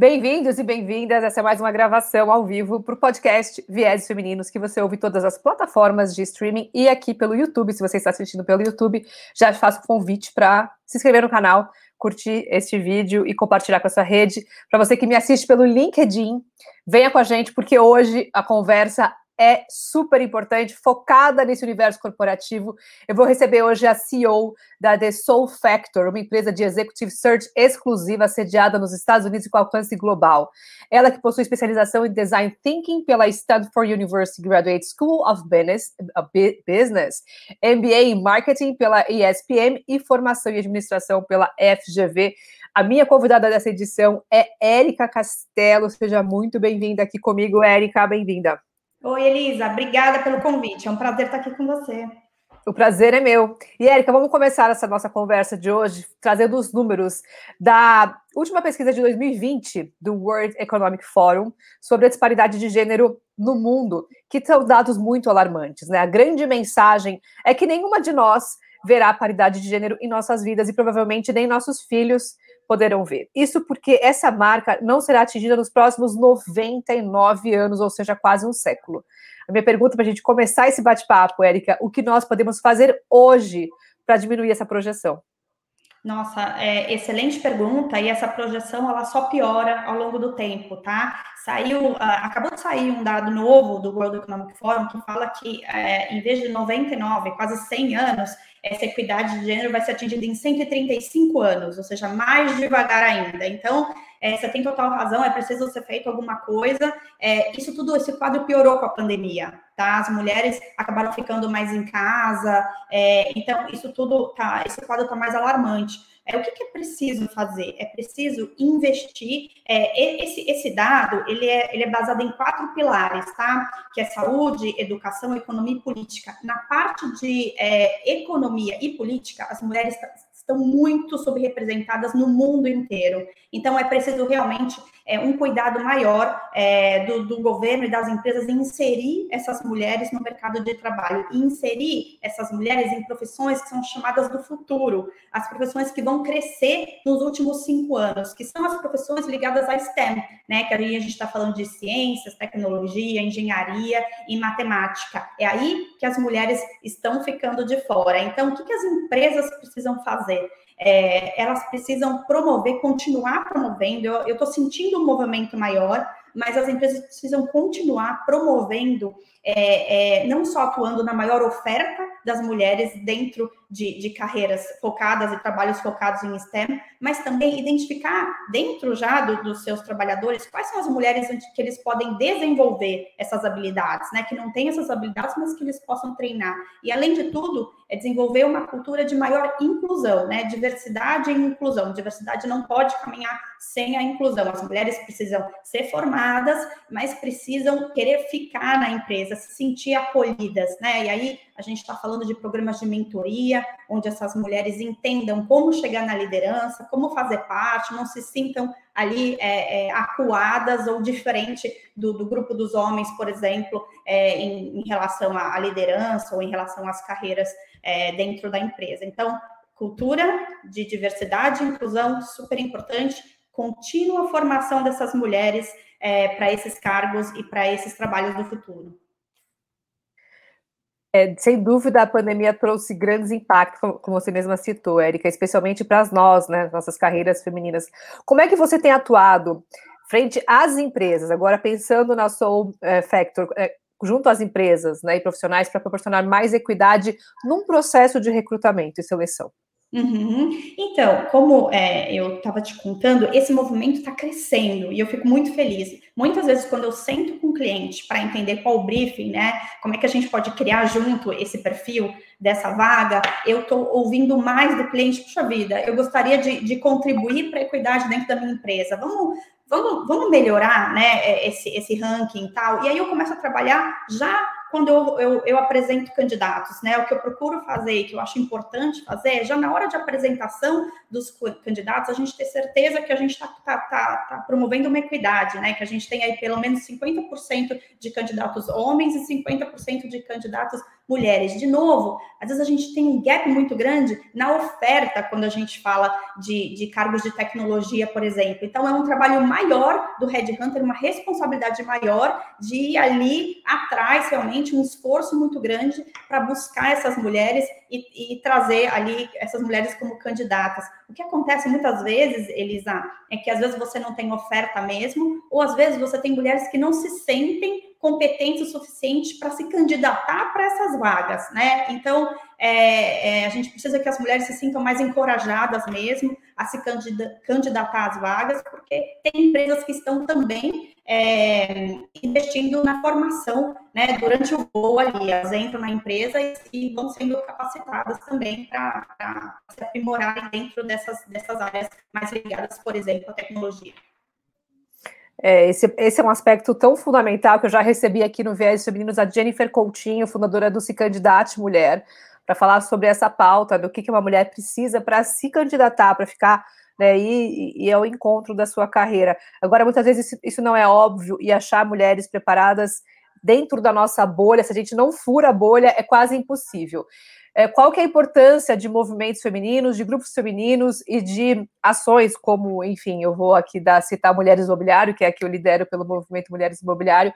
Bem-vindos e bem-vindas. Essa é mais uma gravação ao vivo para o podcast Viés Femininos, que você ouve em todas as plataformas de streaming e aqui pelo YouTube. Se você está assistindo pelo YouTube, já faço convite para se inscrever no canal, curtir este vídeo e compartilhar com a sua rede. Para você que me assiste pelo LinkedIn, venha com a gente, porque hoje a conversa é super importante, focada nesse universo corporativo. Eu vou receber hoje a CEO da The Soul Factor, uma empresa de executive search exclusiva sediada nos Estados Unidos e com alcance global. Ela que possui especialização em design thinking pela Stanford University Graduate School of Business, MBA em marketing pela ESPM e formação em administração pela FGV. A minha convidada dessa edição é Érica Castelo. Seja muito bem-vinda aqui comigo, Érica. Bem-vinda. Oi, Elisa, obrigada pelo convite. É um prazer estar aqui com você. O prazer é meu. E, Érica, vamos começar essa nossa conversa de hoje trazendo os números da última pesquisa de 2020 do World Economic Forum sobre a disparidade de gênero no mundo, que são dados muito alarmantes. Né? A grande mensagem é que nenhuma de nós verá paridade de gênero em nossas vidas e provavelmente nem nossos filhos poderão ver. Isso porque essa marca não será atingida nos próximos 99 anos, ou seja, quase um século. A minha pergunta para a gente começar esse bate-papo, Érica, o que nós podemos fazer hoje para diminuir essa projeção? Nossa, é, excelente pergunta, e essa projeção ela só piora ao longo do tempo, tá? Saiu, uh, acabou de sair um dado novo do World Economic Forum que fala que é, em vez de 99, quase 100 anos, essa equidade de gênero vai ser atingida em 135 anos, ou seja, mais devagar ainda. Então, é, você tem total razão, é preciso ser feito alguma coisa. É, isso tudo, esse quadro piorou com a pandemia, tá? As mulheres acabaram ficando mais em casa, é, então isso tudo tá, esse quadro está mais alarmante. É, o que, que, é preciso fazer? É preciso investir. É, esse, esse dado ele é, ele é baseado em quatro pilares, tá? Que é saúde, educação, economia e política. Na parte de é, economia e política, as mulheres estão muito subrepresentadas no mundo inteiro. Então, é preciso realmente é, um cuidado maior é, do, do, governo e das empresas em inserir essas mulheres no mercado de trabalho, e inserir essas mulheres em profissões que são chamadas do futuro, as profissões que vão crescer nos últimos cinco anos, que são as profissões ligadas à STEM, né? Que aí a gente está falando de ciências, tecnologia, engenharia e matemática. É aí que as mulheres estão ficando de fora. Então, o que, que as empresas precisam fazer? É, elas precisam promover, continuar promovendo. Eu estou sentindo um movimento maior, mas as empresas precisam continuar promovendo, é, é, não só atuando na maior oferta das mulheres dentro de, de, carreiras focadas e trabalhos focados em STEM, mas também identificar dentro já do, dos seus trabalhadores quais são as mulheres que eles podem desenvolver essas habilidades, né? Que não têm essas habilidades, mas que eles possam treinar. E além de tudo, é desenvolver uma cultura de maior inclusão, né? Diversidade e inclusão. Diversidade não pode caminhar sem a inclusão. As mulheres precisam ser formadas, mas precisam querer ficar na empresa, se sentir acolhidas, né? E aí a gente está falando de programas de mentoria, onde essas mulheres entendam como chegar na liderança, como fazer parte, não se sintam ali é, é, acuadas ou diferente do, do, grupo dos homens, por exemplo, é, em, em, relação à liderança ou em relação às carreiras é, dentro da empresa. Então, cultura de diversidade e inclusão super importante, contínua formação dessas mulheres é, para esses cargos e para esses trabalhos do futuro. É, sem dúvida, a pandemia trouxe grandes impactos, como você mesma citou, Érica, especialmente para nós, né, nossas carreiras femininas. Como é que você tem atuado frente às empresas, agora pensando na Soul é, Factor, é, junto às empresas né, e profissionais, para proporcionar mais equidade num processo de recrutamento e seleção? Uhum. Então, como é, eu estava te contando, esse movimento está crescendo e eu fico muito feliz. Muitas vezes, quando eu sento com o cliente para entender qual o briefing, né, como é que a gente pode criar junto esse perfil dessa vaga, eu estou ouvindo mais do cliente. Puxa vida, eu gostaria de, de contribuir para a equidade dentro da minha empresa. Vamos, vamos, vamos melhorar né, esse, esse ranking e tal. E aí eu começo a trabalhar já quando eu, eu, eu, apresento candidatos, né? O que eu procuro fazer, que eu acho importante fazer, é já na hora de apresentação dos candidatos, a gente ter certeza que a gente está tá, tá, tá promovendo uma equidade, né? Que a gente tem aí pelo menos 50% de candidatos homens e 50% de candidatos mulheres. De novo, às vezes a gente tem um gap muito grande na oferta quando a gente fala de, de cargos de tecnologia, por exemplo. Então, é um trabalho maior do Headhunter, uma responsabilidade maior de ir ali atrás, realmente, um esforço muito grande para buscar essas mulheres e, e, trazer ali essas mulheres como candidatas. O que acontece muitas vezes, Elisa, é que às vezes você não tem oferta mesmo, ou às vezes você tem mulheres que não se sentem competentes o suficiente para se candidatar para essas vagas, né? Então, é, é, a gente precisa que as mulheres se sintam mais encorajadas mesmo a se candidatar às vagas, porque tem empresas que estão também é, investindo na formação, né, durante o voo ali, elas entram na empresa e, e vão sendo capacitadas também para se aprimorarem dentro dessas, dessas áreas mais ligadas, por exemplo, à tecnologia. É, esse, esse, é um aspecto tão fundamental que eu já recebi aqui no Viés Femininos a Jennifer Coutinho, fundadora do Se Candidate Mulher, para falar sobre essa pauta do que, que uma mulher precisa para se candidatar, para ficar né, e, e ao encontro da sua carreira. Agora, muitas vezes isso, isso não é óbvio e achar mulheres preparadas dentro da nossa bolha, se a gente não fura a bolha, é quase impossível. É, qual que é a importância de movimentos femininos, de grupos femininos e de ações como, enfim, eu vou aqui dar, citar Mulheres Imobiliário, que é a que eu lidero pelo movimento Mulheres Imobiliário,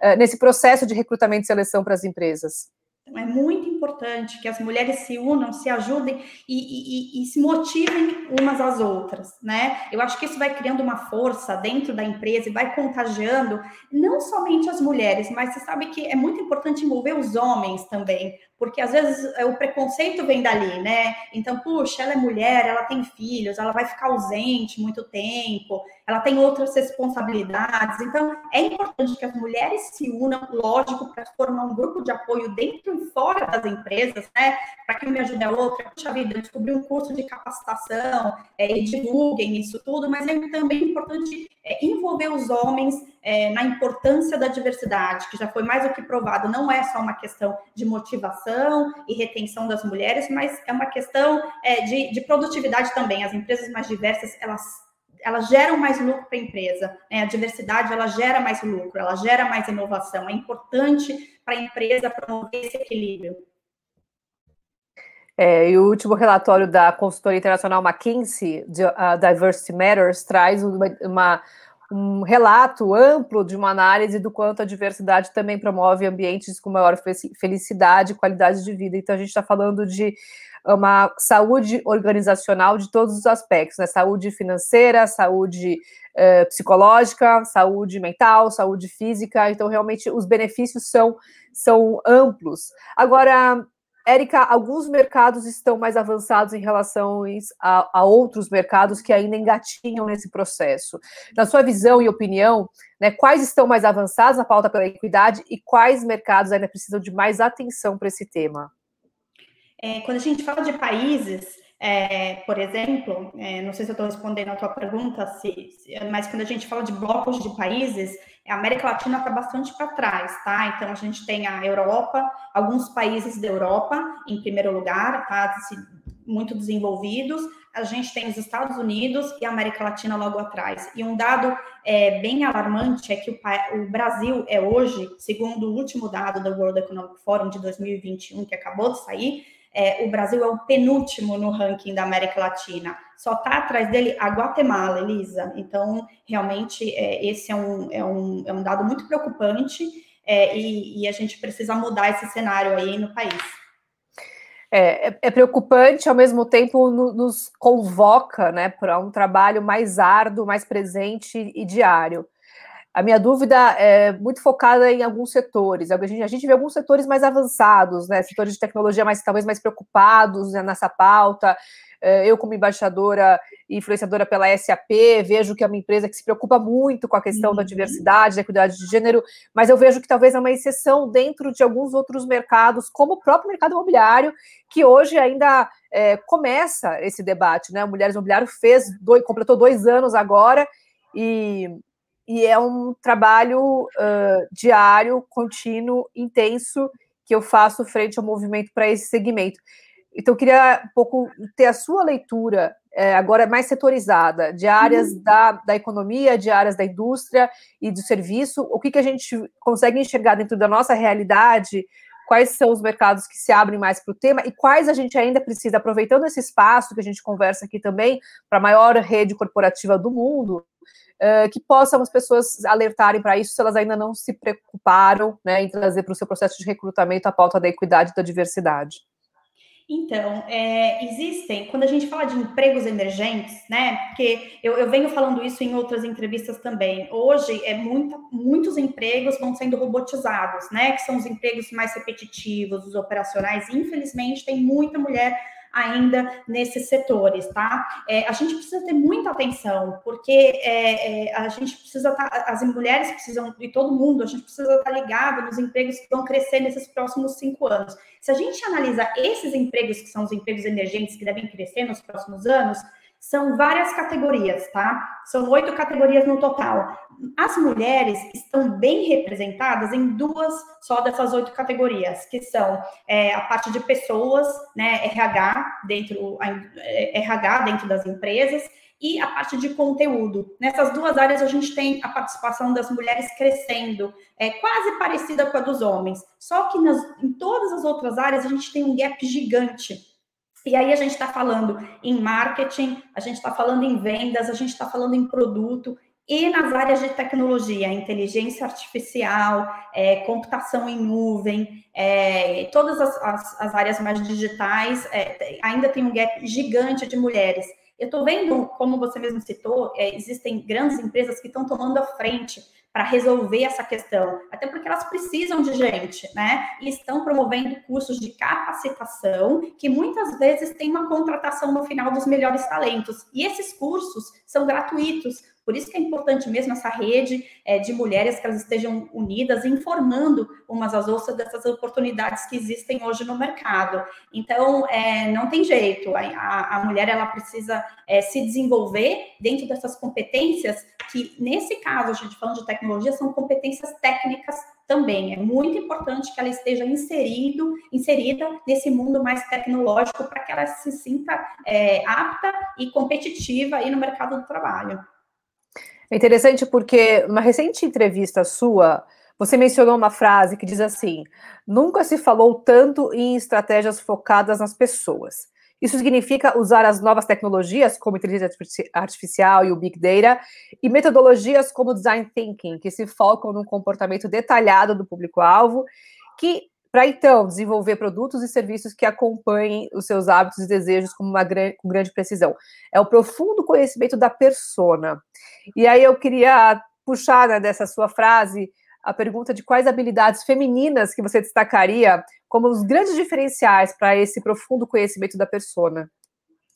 é, nesse processo de recrutamento e seleção para as empresas? É muito importante que as mulheres se unam, se ajudem e, e, e, se motivem umas às outras, né? Eu acho que isso vai criando uma força dentro da empresa e vai contagiando não somente as mulheres, mas você sabe que é muito importante envolver os homens também, porque às vezes é, o preconceito vem dali, né? Então, puxa, ela é mulher, ela tem filhos, ela vai ficar ausente muito tempo, ela tem outras responsabilidades. Então, é importante que as mulheres se unam, lógico, para formar um grupo de apoio dentro e fora das empresas, né? Para que me ajude a outra. Puxa vida, eu descobri um curso de capacitação, é, e divulguem isso tudo, mas é também importante é, envolver os homens é, na importância da diversidade, que já foi mais do que provado, não é só uma questão de motivação e retenção das mulheres, mas é uma questão é, de, de, produtividade também. As empresas mais diversas, elas, elas geram mais lucro para a empresa, né? a diversidade, ela gera mais lucro, ela gera mais inovação, é importante para a empresa promover esse equilíbrio. É, e o último relatório da consultoria internacional McKinsey, de, uh, Diversity Matters, traz uma, uma um relato amplo de uma análise do quanto a diversidade também promove ambientes com maior felicidade e qualidade de vida. Então, a gente está falando de uma saúde organizacional de todos os aspectos, né? Saúde financeira, saúde eh, psicológica, saúde mental, saúde física. Então, realmente, os benefícios são, são amplos. Agora, Érica, alguns mercados estão mais avançados em relação a, a, outros mercados que ainda engatinham nesse processo. Na sua visão e opinião, né, quais estão mais avançados na pauta pela equidade e quais mercados ainda precisam de mais atenção para esse tema? É, quando a gente fala de países, é, por exemplo, é, não sei se eu estou respondendo a tua pergunta, se, se, mas quando a gente fala de blocos de países, a América Latina está bastante para trás, tá? Então a gente tem a Europa, alguns países da Europa em primeiro lugar, tá? Muito desenvolvidos. A gente tem os Estados Unidos e a América Latina logo atrás. E um dado é, bem alarmante é que o, o Brasil é hoje, segundo o último dado do World Economic Forum de 2021, que acabou de sair, é, o Brasil é o penúltimo no ranking da América Latina. Só está atrás dele a Guatemala, Elisa. Então, realmente, é, esse é um, é, um, é um dado muito preocupante é, e, e, a gente precisa mudar esse cenário aí no país. É, é, é preocupante, ao mesmo tempo no, nos convoca né, para um trabalho mais árduo, mais presente e diário. A minha dúvida é muito focada em alguns setores. A gente, a gente vê alguns setores mais avançados, né? Setores de tecnologia mais talvez mais preocupados né, nessa pauta. É, eu, como embaixadora e influenciadora pela SAP, vejo que é uma empresa que se preocupa muito com a questão uhum. da diversidade, da equidade de gênero, mas eu vejo que talvez é uma exceção dentro de alguns outros mercados, como o próprio mercado imobiliário, que hoje ainda é, começa esse debate, né? Mulheres Imobiliário fez, dois, completou dois anos agora, e e é um trabalho uh, diário, contínuo, intenso que eu faço frente ao movimento para esse segmento. Então, eu queria um pouco ter a sua leitura, é, agora mais setorizada, de áreas uhum. da, da economia, de áreas da indústria e do serviço, o que, que a gente consegue enxergar dentro da nossa realidade quais são os mercados que se abrem mais para o tema e quais a gente ainda precisa, aproveitando esse espaço que a gente conversa aqui também, para a maior rede corporativa do mundo, que possam as pessoas alertarem para isso se elas ainda não se preocuparam né, em trazer para o seu processo de recrutamento a pauta da equidade e da diversidade. Então, é, existem, quando a gente fala de empregos emergentes, né? Porque eu, eu, venho falando isso em outras entrevistas também. Hoje, é muita, muitos empregos vão sendo robotizados, né? Que são os empregos mais repetitivos, os operacionais. Infelizmente, tem muita mulher ainda nesses setores, tá? É, a gente precisa ter muita atenção, porque é, é, a gente precisa tá, as mulheres precisam, e todo mundo, a gente precisa estar tá ligado nos empregos que vão crescer nesses próximos cinco anos. Se a gente analisa esses empregos, que são os empregos emergentes que devem crescer nos próximos anos, são várias categorias, tá? São oito categorias no total. As mulheres estão bem representadas em duas só dessas oito categorias, que são é, a parte de pessoas, né, RH dentro, RH dentro das empresas e a parte de conteúdo. Nessas duas áreas a gente tem a participação das mulheres crescendo, é quase parecida com a dos homens. Só que nas, em todas as outras áreas a gente tem um gap gigante e aí a gente está falando em marketing, a gente está falando em vendas, a gente está falando em produto e nas áreas de tecnologia, inteligência artificial, é, computação em nuvem, é, todas as, as, as, áreas mais digitais, é, ainda tem um gap gigante de mulheres. Eu estou vendo, como você mesmo citou, é, existem grandes empresas que estão tomando a frente para resolver essa questão, até porque elas precisam de gente, né? E estão promovendo cursos de capacitação que muitas vezes tem uma contratação no final dos melhores talentos. E esses cursos são gratuitos, por isso que é importante mesmo essa rede é, de mulheres que elas estejam unidas, informando umas às outras dessas oportunidades que existem hoje no mercado. Então, é, não tem jeito, a, a mulher ela precisa é, se desenvolver dentro dessas competências que, nesse caso, a gente falando de tecnologia, são competências técnicas também. É muito importante que ela esteja inserido, inserida nesse mundo mais tecnológico para que ela se sinta é, apta e competitiva aí no mercado do trabalho. É interessante porque uma recente entrevista sua, você mencionou uma frase que diz assim: nunca se falou tanto em estratégias focadas nas pessoas. Isso significa usar as novas tecnologias, como inteligência artificial e o Big Data, e metodologias como Design Thinking, que se focam no comportamento detalhado do público-alvo, que para então desenvolver produtos e serviços que acompanhem os seus hábitos e desejos com uma grande, com grande precisão. É o profundo conhecimento da persona. E aí eu queria puxar né, dessa sua frase a pergunta de quais habilidades femininas que você destacaria como os grandes diferenciais para esse profundo conhecimento da persona.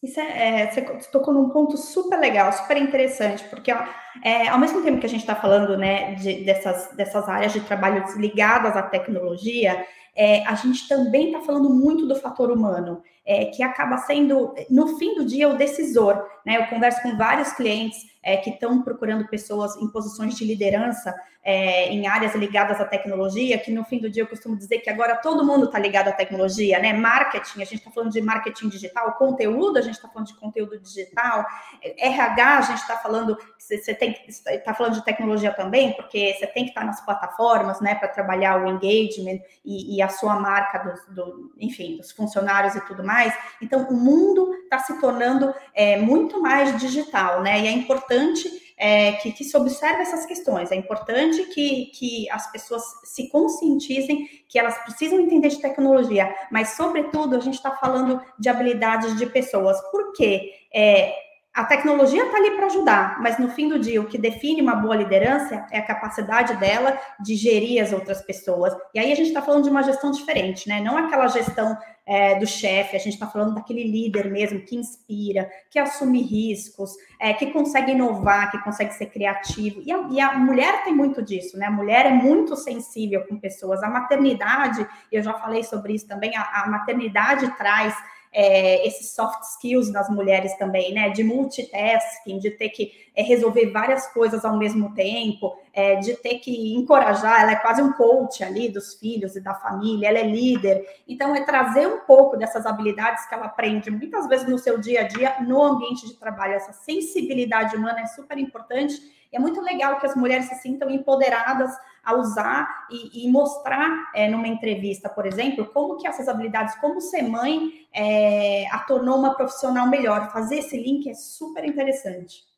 Isso é, é, você tocou num ponto super legal, super interessante, porque ó, é, ao mesmo tempo que a gente está falando né, de, dessas, dessas áreas de trabalho ligadas à tecnologia, é, a gente também está falando muito do fator humano, é, que acaba sendo, no fim do dia, o decisor. Né? Eu converso com vários clientes é, que estão procurando pessoas em posições de liderança é, em áreas ligadas à tecnologia, que no fim do dia eu costumo dizer que agora todo mundo está ligado à tecnologia, né? Marketing, a gente está falando de marketing digital, conteúdo, a gente está falando de conteúdo digital, RH, a gente está falando, você tem está falando de tecnologia também, porque você tem que estar tá nas plataformas, né, para trabalhar o engagement e, e a sua marca do, enfim, dos funcionários e tudo mais. Então, o mundo está se tornando é, muito mais digital, né? E é importante é, que, que, se observe essas questões. É importante que, que as pessoas se conscientizem que elas precisam entender de tecnologia, mas, sobretudo, a gente está falando de habilidades de pessoas. Por quê? É, a tecnologia está ali para ajudar, mas no fim do dia, o que define uma boa liderança é a capacidade dela de gerir as outras pessoas. E aí a gente está falando de uma gestão diferente, né? Não aquela gestão é, do chefe, a gente está falando daquele líder mesmo que inspira, que assume riscos, é, que consegue inovar, que consegue ser criativo. E a, e a, mulher tem muito disso, né? A mulher é muito sensível com pessoas. A maternidade, eu já falei sobre isso também, a, a maternidade traz é, esses soft skills nas mulheres também, né? De multitasking, de ter que é, resolver várias coisas ao mesmo tempo, é, de ter que encorajar, ela é quase um coach ali dos filhos e da família, ela é líder. Então, é trazer um pouco dessas habilidades que ela aprende muitas vezes no seu dia a dia, no ambiente de trabalho. Essa sensibilidade humana é super importante. É muito legal que as mulheres se sintam empoderadas a usar e, e mostrar é, numa entrevista, por exemplo, como que essas habilidades, como ser mãe, é, a tornou uma profissional melhor. Fazer esse link é super interessante.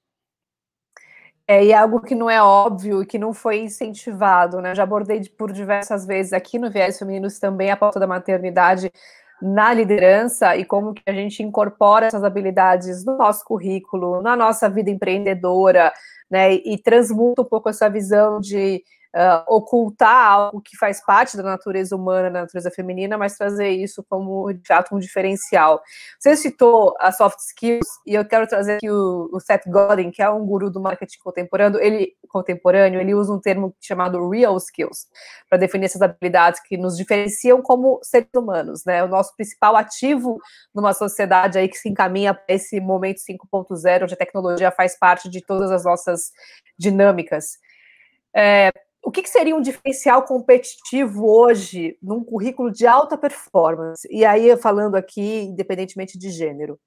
É, e é algo que não é óbvio e que não foi incentivado, né? Já abordei por diversas vezes aqui no Viés Femininos também a pauta da maternidade na liderança e como que a gente incorpora essas habilidades no nosso currículo, na nossa vida empreendedora, né? E transmuta um pouco essa visão de uh, ocultar algo que faz parte da natureza humana, da natureza feminina, mas trazer isso como, de fato, um diferencial. Você citou as soft skills, e eu quero trazer aqui o, o Seth Godin, que é um guru do marketing contemporâneo, ele, contemporâneo, ele usa um termo chamado real skills, para definir essas habilidades que nos diferenciam como seres humanos, né? O nosso principal ativo numa sociedade aí que se encaminha para esse momento 5.0, onde a tecnologia faz parte de todas as nossas dinâmicas. É, que, que, seria um diferencial competitivo hoje num currículo de alta performance? E aí, falando aqui, independentemente de gênero.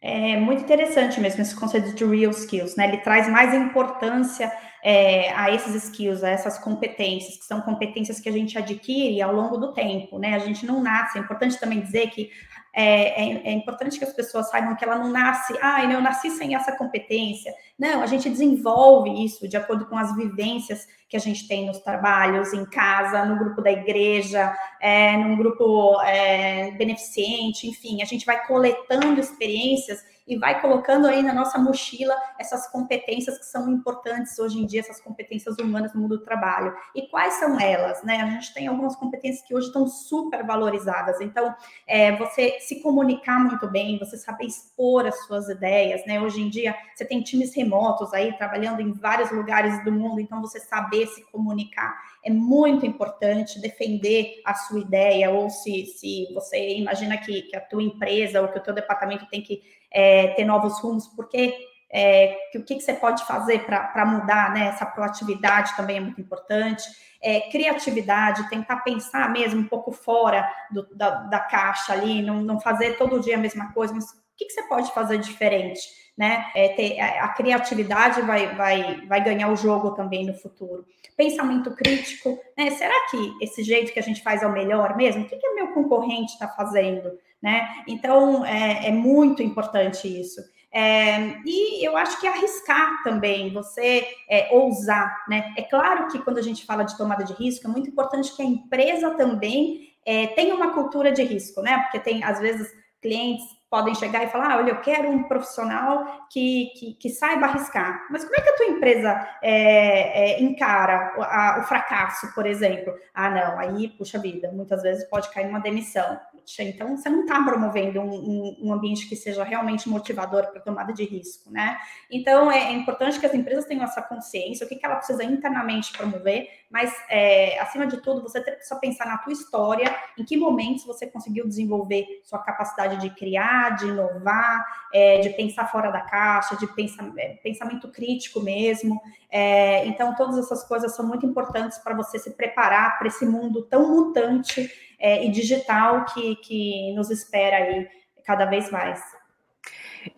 É muito interessante mesmo esse conceito de real skills, né? Ele traz mais importância é, a esses skills, a essas competências, que são competências que a gente adquire ao longo do tempo, né? A gente não nasce. É importante também dizer que é, é, é, importante que as pessoas saibam que ela não nasce, ah, eu nasci sem essa competência. Não, a gente desenvolve isso de acordo com as vivências que a gente tem nos trabalhos, em casa, no grupo da igreja, é, num grupo é, beneficente, enfim, a gente vai coletando experiências e vai colocando aí na nossa mochila essas competências que são importantes hoje em dia, essas competências humanas no mundo do trabalho. E quais são elas? Né? A gente tem algumas competências que hoje estão super valorizadas. Então, é, você se comunicar muito bem, você saber expor as suas ideias, né? Hoje em dia, você tem times remotos aí trabalhando em vários lugares do mundo, então você saber se comunicar é muito importante defender a sua ideia, ou se, se você imagina que, que a tua empresa ou que o teu departamento tem que é, ter novos rumos, porque é, que, o que, que, você pode fazer para mudar, né? Essa proatividade também é muito importante. É, criatividade, tentar pensar mesmo um pouco fora do, da, da, caixa ali, não, não, fazer todo dia a mesma coisa, mas o que, que você pode fazer diferente? Né? É, ter, a, a, criatividade vai, vai, vai ganhar o jogo também no futuro. Pensamento crítico, né? Será que esse jeito que a gente faz é o melhor mesmo? O que, que meu concorrente está fazendo? Né? Então é, é muito importante isso. É, e eu acho que arriscar também, você é, ousar, né? É claro que quando a gente fala de tomada de risco, é muito importante que a empresa também é, tenha uma cultura de risco, né? Porque tem, às vezes, clientes podem chegar e falar: ah, olha, eu quero um profissional que, que, que, saiba arriscar. Mas como é que a tua empresa é, é, encara o, a, o, fracasso, por exemplo? Ah, não, aí, puxa vida, muitas vezes pode cair uma demissão. Então, você não está promovendo um, um, ambiente que seja realmente motivador para tomada de risco, né? Então, é, é, importante que as empresas tenham essa consciência, o que, que ela precisa internamente promover, mas, é, acima de tudo, você precisa pensar na tua história, em que momentos você conseguiu desenvolver sua capacidade de criar, de inovar, é, de pensar fora da caixa, de pensar, é, pensamento crítico mesmo. É, então, todas essas coisas são muito importantes para você se preparar para esse mundo tão mutante é, e digital que, que nos espera aí cada vez mais.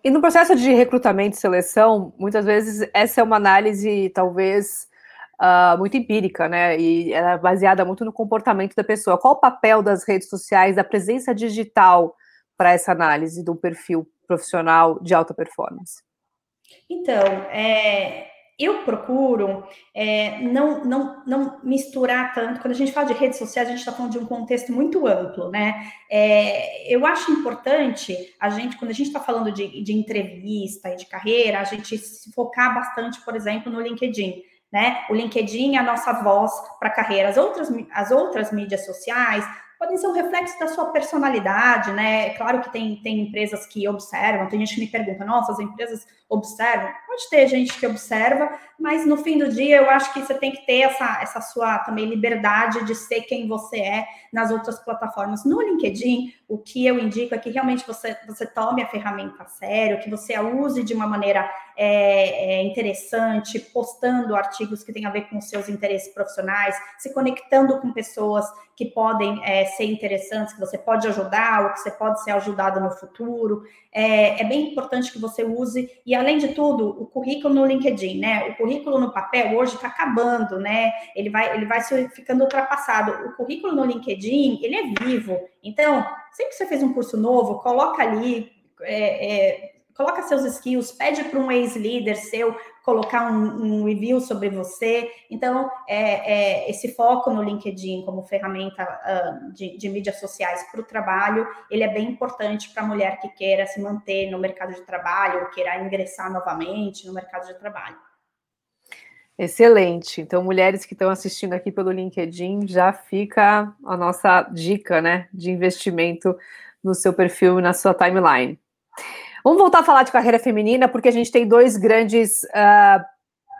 E no processo de recrutamento e seleção, muitas vezes essa é uma análise, talvez, uh, muito empírica, né? E ela é baseada muito no comportamento da pessoa. Qual o papel das redes sociais, da presença digital para essa análise do perfil profissional de alta performance? Então, é, eu procuro é, não, não, não misturar tanto. Quando a gente fala de redes sociais, a gente está falando de um contexto muito amplo, né? É, eu acho importante a gente, quando a gente está falando de, de entrevista e de carreira, a gente se focar bastante, por exemplo, no LinkedIn. Né? O LinkedIn é a nossa voz para carreira. As outras, as outras mídias sociais, podem ser um reflexo da sua personalidade, né? É claro que tem, tem empresas que observam, tem gente que me pergunta, nossa, as empresas observam? Pode ter gente que observa, mas no fim do dia eu acho que você tem que ter essa, essa sua também liberdade de ser quem você é nas outras plataformas. No LinkedIn, o que eu indico é que realmente você, você tome a ferramenta a sério, que você a use de uma maneira é, é, interessante, postando artigos que têm a ver com seus interesses profissionais, se conectando com pessoas que podem é, ser interessantes, que você pode ajudar ou que você pode ser ajudado no futuro. É, é bem importante que você use, e além de tudo, o currículo no LinkedIn, né? O currículo no papel hoje está acabando, né? Ele vai, ele vai ficando ultrapassado. O currículo no LinkedIn, ele é vivo. Então, sempre que você fez um curso novo, coloca ali, é, é, coloca seus skills, pede para um ex-líder seu colocar um, um, review sobre você. Então, é, é, esse foco no LinkedIn como ferramenta uh, de, de, mídias sociais para o trabalho, ele é bem importante para a mulher que queira se manter no mercado de trabalho, ou queira ingressar novamente no mercado de trabalho. Excelente. Então, mulheres que estão assistindo aqui pelo LinkedIn, já fica a nossa dica, né, de investimento no seu perfil e na sua timeline. Vamos voltar a falar de carreira feminina, porque a gente tem dois grandes uh,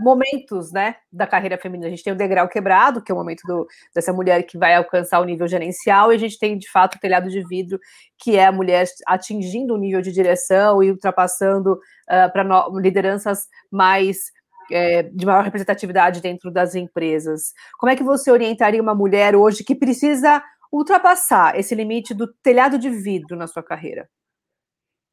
momentos, né, da carreira feminina. A gente tem o degrau quebrado, que é o momento do, dessa mulher que vai alcançar o nível gerencial, e a gente tem, de fato, o telhado de vidro, que é a mulher atingindo o nível de direção e ultrapassando uh, para lideranças mais é, de maior representatividade dentro das empresas. Como é que você orientaria uma mulher hoje que precisa ultrapassar esse limite do telhado de vidro na sua carreira?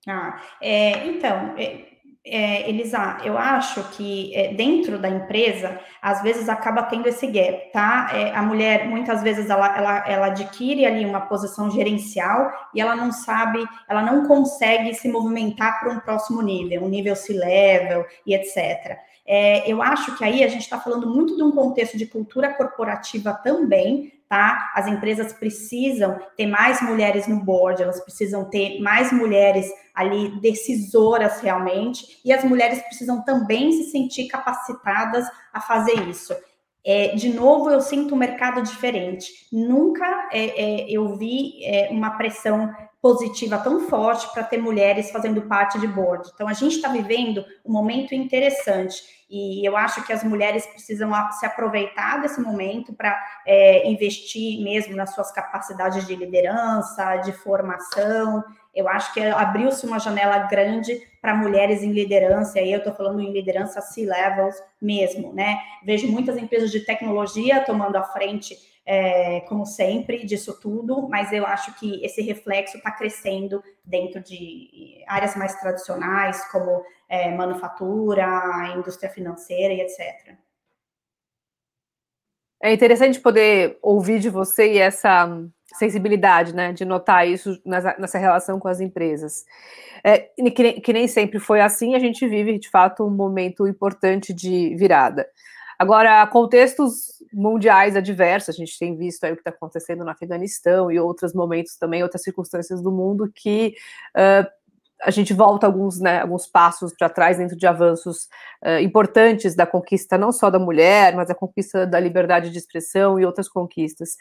Ah, é, então, é, é, Elisa, eu acho que é, dentro da empresa, às vezes acaba tendo esse gap, tá? É, a mulher, muitas vezes, ela, ela, ela adquire ali uma posição gerencial e ela não sabe, ela não consegue se movimentar para um próximo nível, um nível C-level e etc. É, eu acho que aí a gente está falando muito de um contexto de cultura corporativa também, tá? As empresas precisam ter mais mulheres no board, elas precisam ter mais mulheres ali decisoras realmente, e as mulheres precisam também se sentir capacitadas a fazer isso. É, de novo, eu sinto um mercado diferente. Nunca é, é, eu vi é, uma pressão positiva tão forte para ter mulheres fazendo parte de board. Então, a gente está vivendo um momento interessante e eu acho que as mulheres precisam se aproveitar desse momento para é, investir mesmo nas suas capacidades de liderança, de formação. Eu acho que abriu-se uma janela grande para mulheres em liderança, e aí eu estou falando em liderança C-levels mesmo, né? Vejo muitas empresas de tecnologia tomando a frente é, como sempre, disso tudo, mas eu acho que esse reflexo está crescendo dentro de áreas mais tradicionais, como é, manufatura, indústria financeira e etc. É interessante poder ouvir de você essa sensibilidade, né, de notar isso nessa, relação com as empresas. É, que, que nem sempre foi assim, a gente vive, de fato, um momento importante de virada. Agora, contextos mundiais adversos, a gente tem visto aí o que está acontecendo no Afeganistão e outros momentos também, outras circunstâncias do mundo que uh, a gente volta alguns, né, alguns passos para trás dentro de avanços uh, importantes da conquista não só da mulher, mas a conquista da liberdade de expressão e outras conquistas.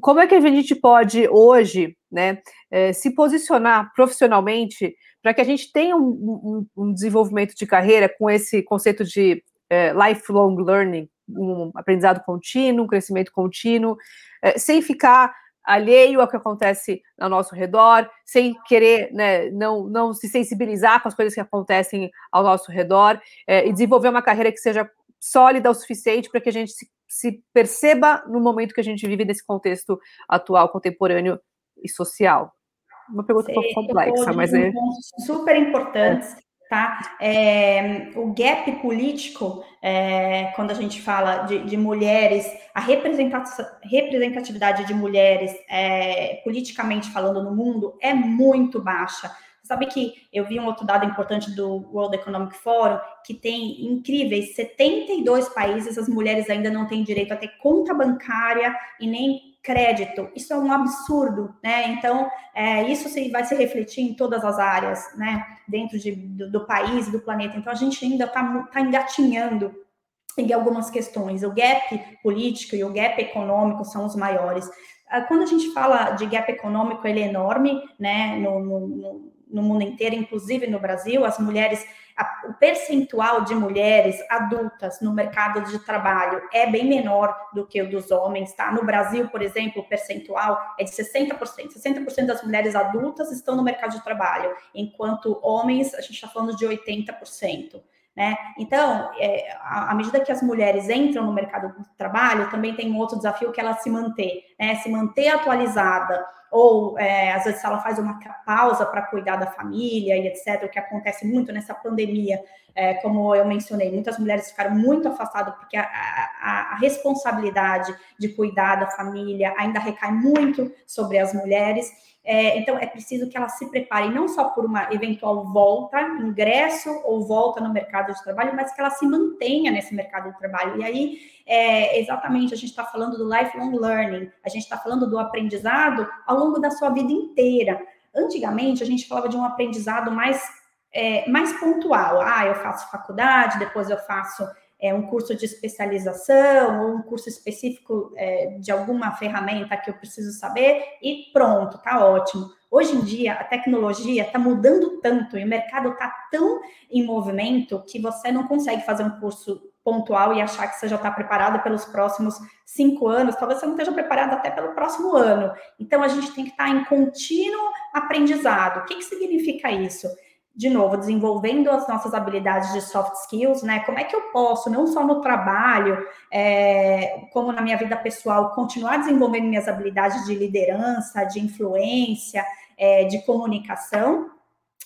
Como é que a gente pode hoje, né, uh, se posicionar profissionalmente para que a gente tenha um, um, um, desenvolvimento de carreira com esse conceito de é, lifelong learning, um aprendizado contínuo, um crescimento contínuo, é, sem ficar alheio ao que acontece ao nosso redor, sem querer né, não, não se sensibilizar com as coisas que acontecem ao nosso redor, é, e desenvolver uma carreira que seja sólida o suficiente para que a gente se, se, perceba no momento que a gente vive nesse contexto atual, contemporâneo e social. Uma pergunta Sei, um pouco complexa, mas é. Super importantes tá? É, o gap político, é, quando a gente fala de, de mulheres, a representatividade de mulheres, é, politicamente falando no mundo, é muito baixa. Sabe que eu vi um outro dado importante do World Economic Forum, que tem incríveis 72 países, as mulheres ainda não têm direito a ter conta bancária e nem crédito. Isso é um absurdo, né? Então, é, isso vai se refletir em todas as áreas, né? Dentro de, do, do país do planeta. Então, a gente ainda está tá engatinhando em algumas questões. O gap político e o gap econômico são os maiores. Ah, quando a gente fala de gap econômico, ele é enorme, né? No, no, no mundo inteiro, inclusive no Brasil, as mulheres a, o percentual de mulheres adultas no mercado de trabalho é bem menor do que o dos homens, tá? No Brasil, por exemplo, o percentual é de 60%. 60% das mulheres adultas estão no mercado de trabalho, enquanto homens, a gente está falando de 80%. Né? Então, é, à medida que as mulheres entram no mercado de trabalho, também tem um outro desafio que é ela se manter, né? se manter atualizada ou é, às vezes ela faz uma pausa para cuidar da família e etc., o que acontece muito nessa pandemia, é, como eu mencionei, muitas mulheres ficaram muito afastadas porque a, a, a, responsabilidade de cuidar da família ainda recai muito sobre as mulheres. É, então, é preciso que elas se preparem não só por uma eventual volta, ingresso ou volta no mercado de trabalho, mas que ela se mantenha nesse mercado de trabalho. E aí, é, exatamente, a gente está falando do lifelong learning, a gente está falando do aprendizado ao longo da sua vida inteira. Antigamente, a gente falava de um aprendizado mais, é, mais pontual. Ah, eu faço faculdade, depois eu faço é, um curso de especialização ou um curso específico é, de alguma ferramenta que eu preciso saber e pronto, tá ótimo. Hoje em dia, a tecnologia está mudando tanto e o mercado está tão em movimento que você não consegue fazer um curso pontual e achar que você já está preparado pelos próximos cinco anos, talvez você não esteja preparado até pelo próximo ano. Então, a gente tem que estar tá em contínuo aprendizado. O que, que significa isso? de novo, desenvolvendo as nossas habilidades de soft skills, né? Como é que eu posso, não só no trabalho, é, como na minha vida pessoal, continuar desenvolvendo minhas habilidades de liderança, de influência, é, de comunicação,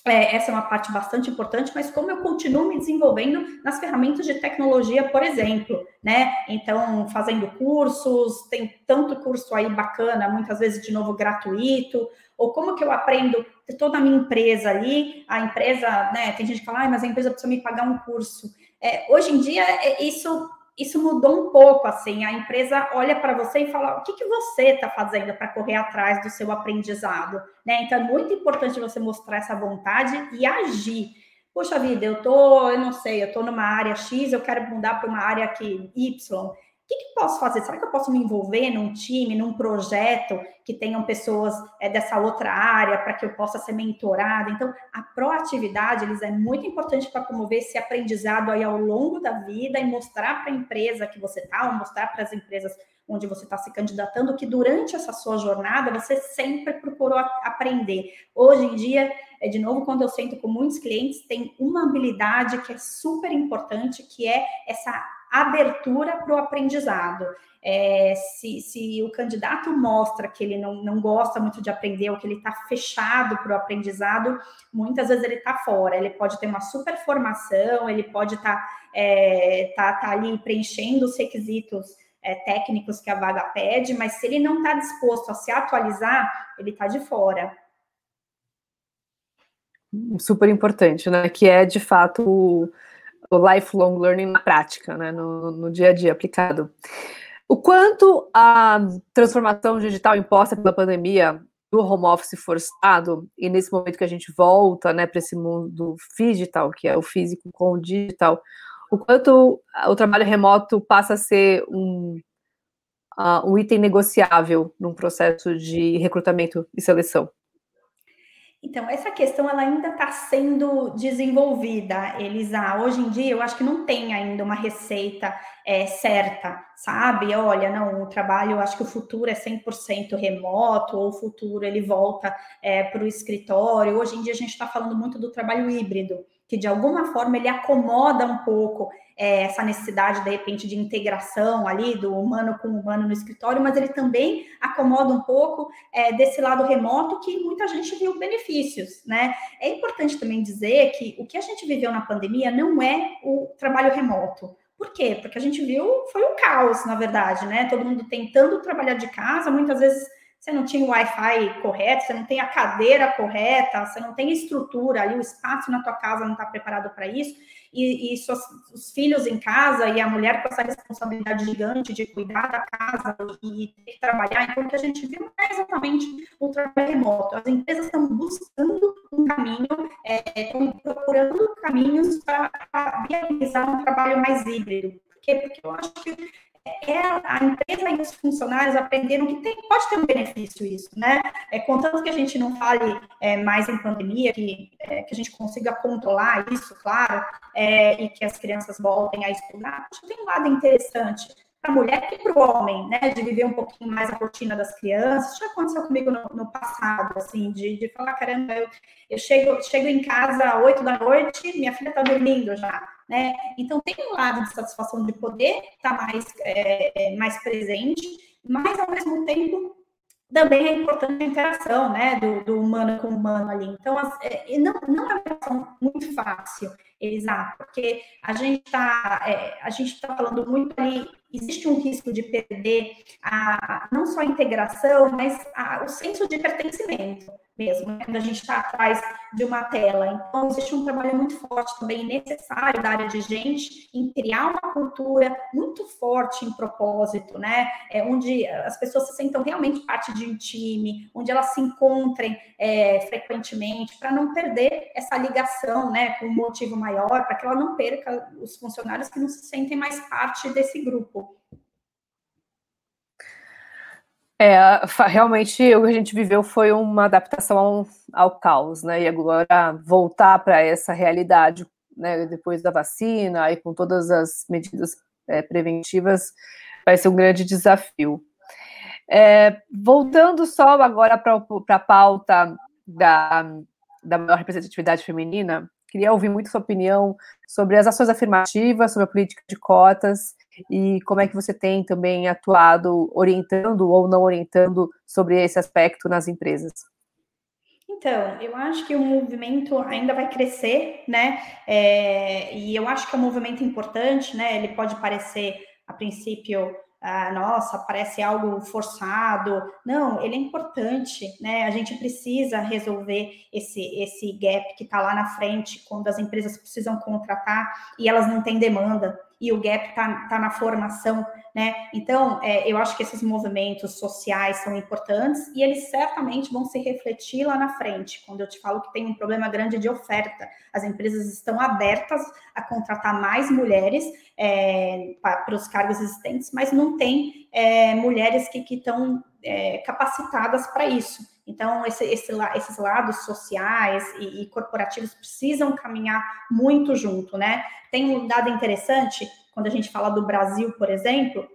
é, essa é uma parte bastante importante, mas como eu continuo me desenvolvendo nas ferramentas de tecnologia, por exemplo, né? Então, fazendo cursos, tem tanto curso aí bacana, muitas vezes de novo gratuito, ou como que eu aprendo toda a minha empresa ali, a empresa, né? Tem gente que fala, ah, mas a empresa precisa me pagar um curso. É, hoje em dia, é, isso isso mudou um pouco, assim, a empresa olha para você e fala, o que, que você está fazendo para correr atrás do seu aprendizado, né? Então, é muito importante você mostrar essa vontade e agir. Poxa vida, eu tô, eu não sei, eu tô numa área X, eu quero mudar para uma área aqui Y que, que posso fazer? Será que eu posso me envolver num time, num projeto que tenham pessoas é, dessa outra área para que eu possa ser mentorada? Então, a proatividade eles é muito importante para promover esse aprendizado aí ao longo da vida e mostrar para a empresa que você está, ou mostrar para as empresas onde você está se candidatando, que durante essa sua jornada você sempre procurou aprender. Hoje em dia, é de novo, quando eu sento com muitos clientes, tem uma habilidade que é super importante, que é essa abertura para o aprendizado. É, se, se, o candidato mostra que ele não, não gosta muito de aprender ou que ele está fechado para o aprendizado, muitas vezes ele está fora. Ele pode ter uma super formação, ele pode estar tá, é, tá, tá ali preenchendo os requisitos é, técnicos que a vaga pede, mas se ele não está disposto a se atualizar, ele está de fora. Super importante, né? Que é de fato o lifelong learning na prática, né, no, no dia a dia aplicado. O quanto a transformação digital imposta pela pandemia do home office forçado, e nesse momento que a gente volta né, para esse mundo digital, que é o físico com o digital, o quanto o trabalho remoto passa a ser um, uh, um item negociável num processo de recrutamento e seleção? Então, essa questão ela ainda está sendo desenvolvida, Elisa. Hoje em dia, eu acho que não tem ainda uma receita é, certa, sabe? Olha, não, o trabalho, eu acho que o futuro é 100% remoto, ou o futuro ele volta é, para o escritório. Hoje em dia, a gente está falando muito do trabalho híbrido, que de alguma forma ele acomoda um pouco é, essa necessidade, de repente, de integração ali do humano com o humano no escritório, mas ele também acomoda um pouco é, desse lado remoto que muita gente viu benefícios, né? É importante também dizer que o que a gente viveu na pandemia não é o trabalho remoto. Por quê? Porque a gente viu, foi um caos, na verdade, né? Todo mundo tentando trabalhar de casa, muitas vezes você não tinha o Wi-Fi correto, você não tem a cadeira correta, você não tem estrutura ali, o espaço na tua casa não está preparado para isso e, e suas, os filhos em casa e a mulher com essa responsabilidade gigante de cuidar da casa e, ter que trabalhar. Então, o que a gente viu é exatamente o trabalho remoto. As empresas estão buscando um caminho, é, estão procurando caminhos para viabilizar um trabalho mais híbrido. Por quê? Porque eu acho que é, a empresa e os funcionários aprenderam que tem, pode ter um benefício isso, né? É, contanto que a gente não fale é, mais em pandemia, que, é, que a gente consiga controlar isso, claro, é, e que as crianças voltem a estudar, acho que tem um lado interessante para a mulher e para o homem, né, de viver um pouquinho mais a rotina das crianças. Já aconteceu comigo no, no passado, assim, de, de falar, caramba, eu, eu chego, chego em casa às oito da noite, minha filha está dormindo já, né? Então tem um lado de satisfação de poder estar tá mais, é, é, mais presente, mas ao mesmo tempo também é importante a interação, né, do, do humano com humano ali. Então, as, é, não, não é uma relação muito fácil, Elisa, porque a gente está é, a gente está falando muito ali, existe um risco de perder a, não só a integração, mas a, o senso de pertencimento mesmo, né? quando a gente está atrás de uma tela. Então, existe um trabalho muito forte também necessário da área de gente em criar uma cultura muito forte em propósito, né? É, onde as pessoas se sentam realmente parte de um time, onde elas se encontrem é, frequentemente, para não perder essa ligação, né, com um motivo maior, para que ela não perca os funcionários que não se sentem mais parte desse grupo. É, realmente o que a gente viveu foi uma adaptação ao, ao caos, né? E agora voltar para essa realidade, né? Depois da vacina e com todas as medidas é, preventivas, vai ser um grande desafio. É, voltando só agora para a pauta da, da maior representatividade feminina, queria ouvir muito sua opinião sobre as ações afirmativas, sobre a política de cotas e como é que você tem também atuado orientando ou não orientando sobre esse aspecto nas empresas. Então, eu acho que o movimento ainda vai crescer, né? É, e eu acho que é um movimento importante, né? Ele pode parecer, a princípio, ah, nossa, parece algo forçado. Não, ele é importante, né? A gente precisa resolver esse, esse gap que está lá na frente, quando as empresas precisam contratar e elas não têm demanda e o gap está tá na formação, né? Então, é, eu acho que esses movimentos sociais são importantes e eles certamente vão se refletir lá na frente, quando eu te falo que tem um problema grande de oferta. As empresas estão abertas a contratar mais mulheres é, para os cargos existentes, mas não tem é, mulheres que estão é, capacitadas para isso. Então, esse, esse, esses lados sociais e, e, corporativos precisam caminhar muito junto, né? Tem um dado interessante, quando a gente fala do Brasil, por exemplo,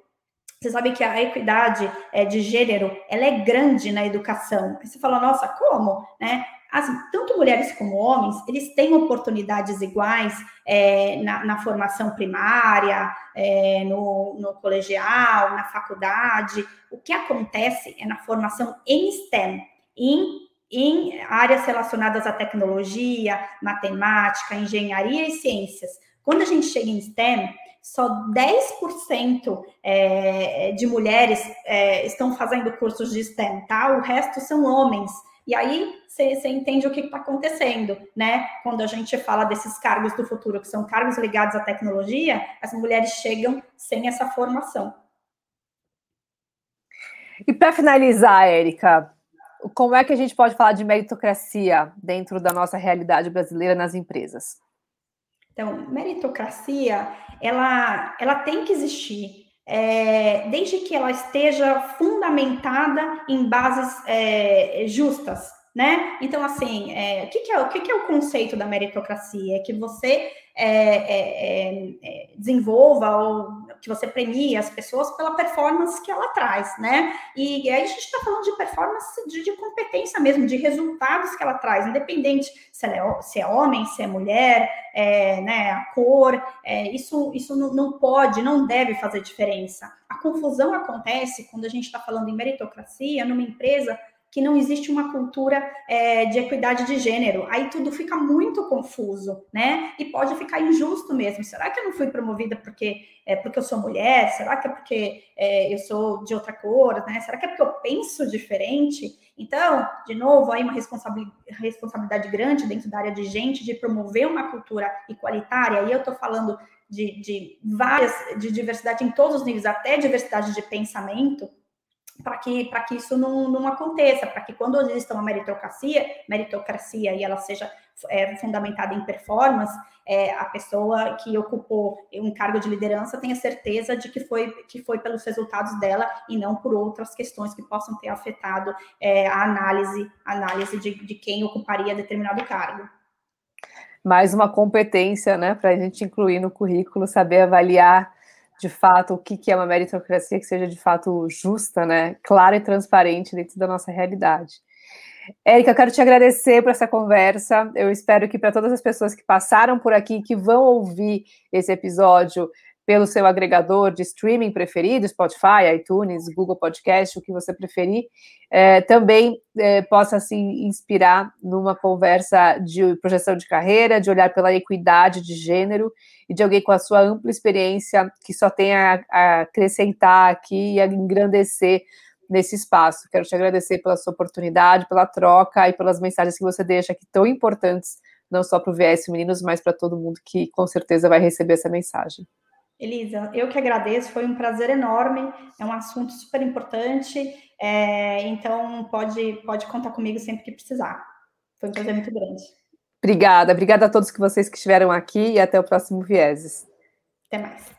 você sabe que a equidade é, de gênero, ela é grande na educação. Você fala, nossa, como? Né? As, tanto mulheres como homens, eles têm oportunidades iguais é, na, na, formação primária, é, no, no colegial, na faculdade. O que acontece é na formação em STEM, em, em áreas relacionadas à tecnologia, matemática, engenharia e ciências. Quando a gente chega em STEM, só 10% é, de mulheres é, estão fazendo cursos de STEM, tá? O resto são homens. E aí você entende o que está acontecendo, né? Quando a gente fala desses cargos do futuro, que são cargos ligados à tecnologia, as mulheres chegam sem essa formação. E para finalizar, Érica, como é que a gente pode falar de meritocracia dentro da nossa realidade brasileira nas empresas? Então, meritocracia, ela, ela tem que existir, é, desde que ela esteja fundamentada em bases é, justas, né? Então, assim, é, o, que, que, é, o que, que, é o conceito da meritocracia? É que você é, é, é, desenvolva ou que você premie as pessoas pela performance que ela traz, né? E, e aí a gente está falando de performance de, de, competência mesmo, de resultados que ela traz, independente se, é, se é homem, se é mulher, é, né, a cor, é, isso, isso não, não pode, não deve fazer diferença. A confusão acontece quando a gente está falando em meritocracia numa empresa que não existe uma cultura é, de equidade de gênero. Aí tudo fica muito confuso, né? E pode ficar injusto mesmo. Será que eu não fui promovida porque é porque eu sou mulher? Será que é porque é, eu sou de outra cor? Né? Será que é porque eu penso diferente? Então, de novo, aí uma responsabilidade, grande dentro da área de gente de promover uma cultura igualitária. E eu estou falando de, de várias, de diversidade em todos os níveis, até diversidade de pensamento para que, que isso não, não aconteça, para que quando exista uma meritocracia, meritocracia e ela seja é, fundamentada em performance, é, a pessoa que ocupou um cargo de liderança tenha certeza de que foi, que foi pelos resultados dela e não por outras questões que possam ter afetado é, a análise, análise de, de quem ocuparia determinado cargo. Mais uma competência, né, para a gente incluir no currículo, saber avaliar de fato o que, é uma meritocracia que seja de fato justa, né, clara e transparente dentro da nossa realidade. Érica, quero te agradecer por essa conversa. Eu espero que para todas as pessoas que passaram por aqui, que vão ouvir esse episódio, pelo seu agregador de streaming preferido, Spotify, iTunes, Google Podcast, o que você preferir, é, também é, possa se inspirar numa conversa de projeção de carreira, de olhar pela equidade de gênero e de alguém com a sua ampla experiência que só tem a, a acrescentar aqui e a engrandecer nesse espaço. Quero te agradecer pela sua oportunidade, pela troca e pelas mensagens que você deixa aqui tão importantes, não só para o VS Meninos, mas para todo mundo que com certeza vai receber essa mensagem. Elisa, eu que agradeço, foi um prazer enorme, é um assunto super importante, é, então pode, pode contar comigo sempre que precisar. Foi um prazer muito grande. Obrigada, obrigada a todos que vocês que estiveram aqui e até o próximo Vieses. Até mais.